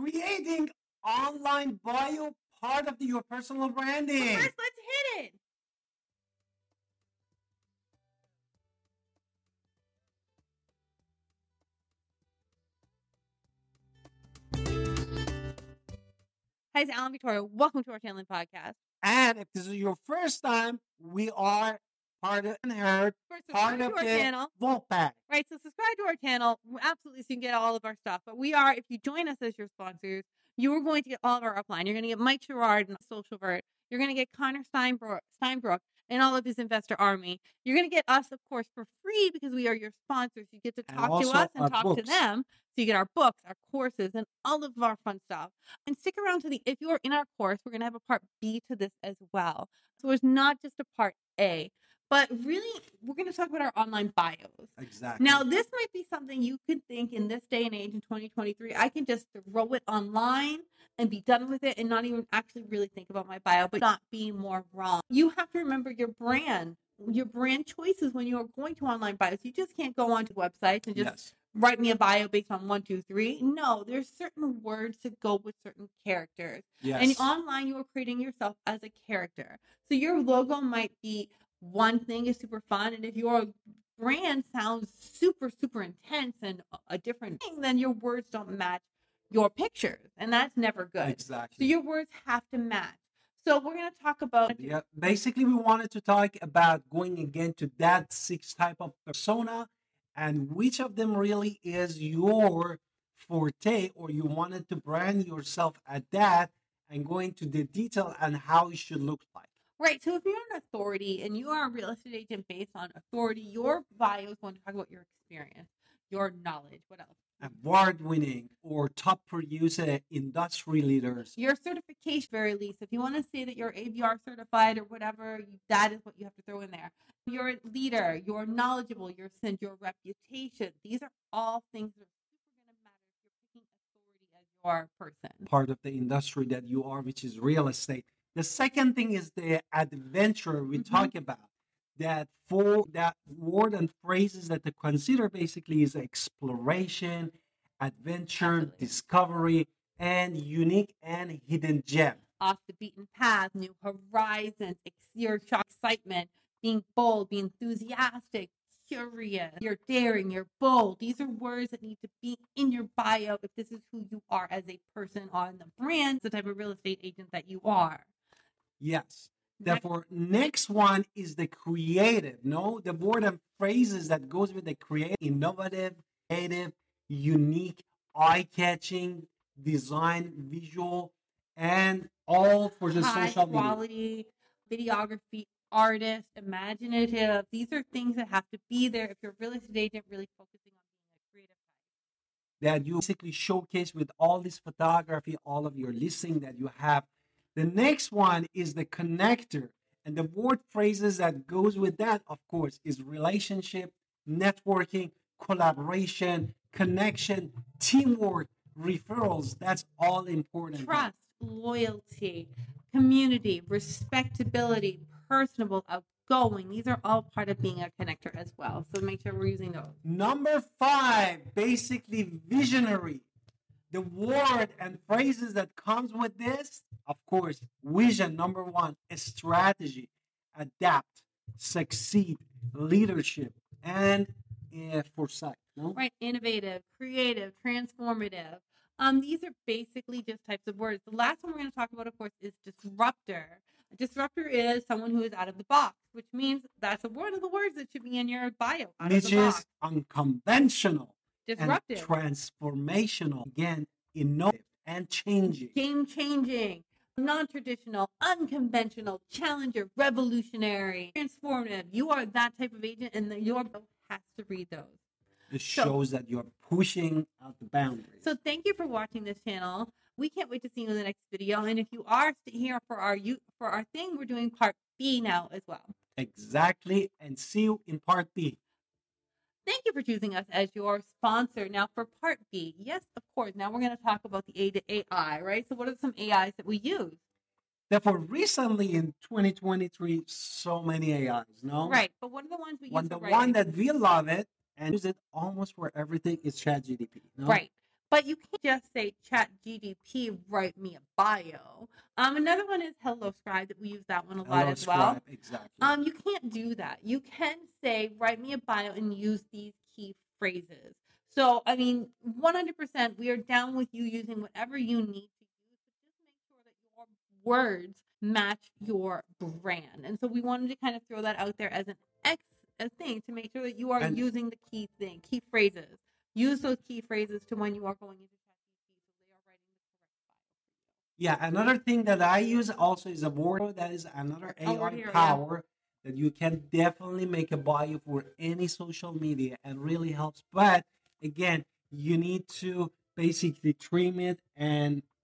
creating online bio part of the, your personal But branding. first, let's hit it. Hi, it's Alan Victoria. Welcome to our Channeling Podcast. And if this is your first time, we are part of First, part of the channel. Volpack. Right, so subscribe to our channel, absolutely, so you can get all of our stuff. But we are, if you join us as your sponsors, you are going to get all of our upline. You're going to get Mike Gerard and Social Vert. You're going to get Connor Steinbrook, Steinbrook and all of his investor army. You're going to get us, of course, for free because we are your sponsors. You get to talk to us and talk to them. So you get our books, our courses, and all of our fun stuff. And stick around to the, if you're in our course, we're going to have a part B to this as well. So it's not just a part A, but really, we're going to talk about our online bios. Exactly. Now, this might be something you could think in this day and age in 2023, I can just throw it online and be done with it and not even actually really think about my bio, but not be more wrong. You have to remember your brand, your brand choices when you are going to online bios. You just can't go onto websites and just yes. write me a bio based on one, two, three. No, there's certain words to go with certain characters. Yes. And online, you are creating yourself as a character. So your logo might be one thing is super fun. And if your brand sounds super, super intense and a different thing, then your words don't match your pictures. And that's never good. Exactly. So your words have to match. So we're going to talk about Yeah, basically, we wanted to talk about going again to that six type of persona and which of them really is your forte, or you wanted to brand yourself at that and go into the detail and how it should look like. Right. So if you're an authority and you are a real estate agent based on authority, your bio is going to talk about your experience, your knowledge. What else? Award winning or top producer industry leaders. Your certification, very least. If you want to say that you're ABR certified or whatever, that is what you have to throw in there. You're a leader. You're knowledgeable. You're sent. Your reputation. These are all things that are super going to matter if you're picking authority as your person. part of the industry that you are, which is real estate. The second thing is the adventure we Mhm. talk about. That for that word and phrases that to consider basically is exploration, adventure, Absolutely. discovery, and unique and hidden gem. Off the beaten path, new horizons, your excitement, being bold, being enthusiastic, curious, you're daring, you're bold. These are words that need to be in your bio if this is who you are as a person on the brand, the type of real estate agent that you are. Yes. Therefore, next one is the creative. No, the word and phrases that goes with the creative, innovative, creative, unique, eye-catching, design, visual, and all for the high social media. quality videography, artist, imaginative. These are things that have to be there if you're real estate agent really focusing on being a creative that you basically showcase with all this photography, all of your listing that you have. The next one is the connector. And the word phrases that goes with that, of course, is relationship, networking, collaboration, connection, teamwork, referrals. That's all important. Trust, loyalty, community, respectability, personable, outgoing. These are all part of being a connector as well. So make sure we're using those. Number five, basically visionary. The word and phrases that comes with this, of course, vision, number one, strategy, adapt, succeed, leadership, and uh, foresight. No? Right, innovative, creative, transformative. Um, these are basically just types of words. The last one we're going to talk about, of course, is disruptor. A disruptor is someone who is out of the box, which means that's a one of the words that should be in your bio. Out Which is box. unconventional disruptive, and transformational. Again, innovative and changing. game changing, non traditional, unconventional, challenger, revolutionary, transformative. You are that type of agent, and the, your bio has to read those. It So- shows that you're pushing out the boundaries. So thank you for watching this channel. We can't wait to see you in the next video. And if you are here for our you for our thing, we're doing part B now as well. exactly. And see you in part B. Thank you for choosing us as your sponsor. Now for part B, yes, of course. Now we're going to talk about the A to AI, right? So what are some AIs that we use? Therefore, recently in 2023, so many AIs, no? Right, but what are the ones we use One, for the one that we love it and use it almost for everything is ChatGPT. No? Right. But you can't just say chat GPT, write me a bio. Um, another one is Hello Scribe that we use that one a lot Hello, as well. Scribe, Exactly. Um, you can't do that. You can say, write me a bio and use these key phrases. So, I mean, 100%, we are down with you using whatever you need to use, but just make sure that your words match your brand. And so we wanted to kind of throw that out there as an X a thing to make sure that you are And- using the key thing, key phrases. Use those key phrases to when you are going into ChatGPT so they are writing the correct bio for you. Yeah, another thing that I use also is a word that is another AI here, yeah. power that you can definitely make a bio for any social media and really helps. But again, you need to basically trim it and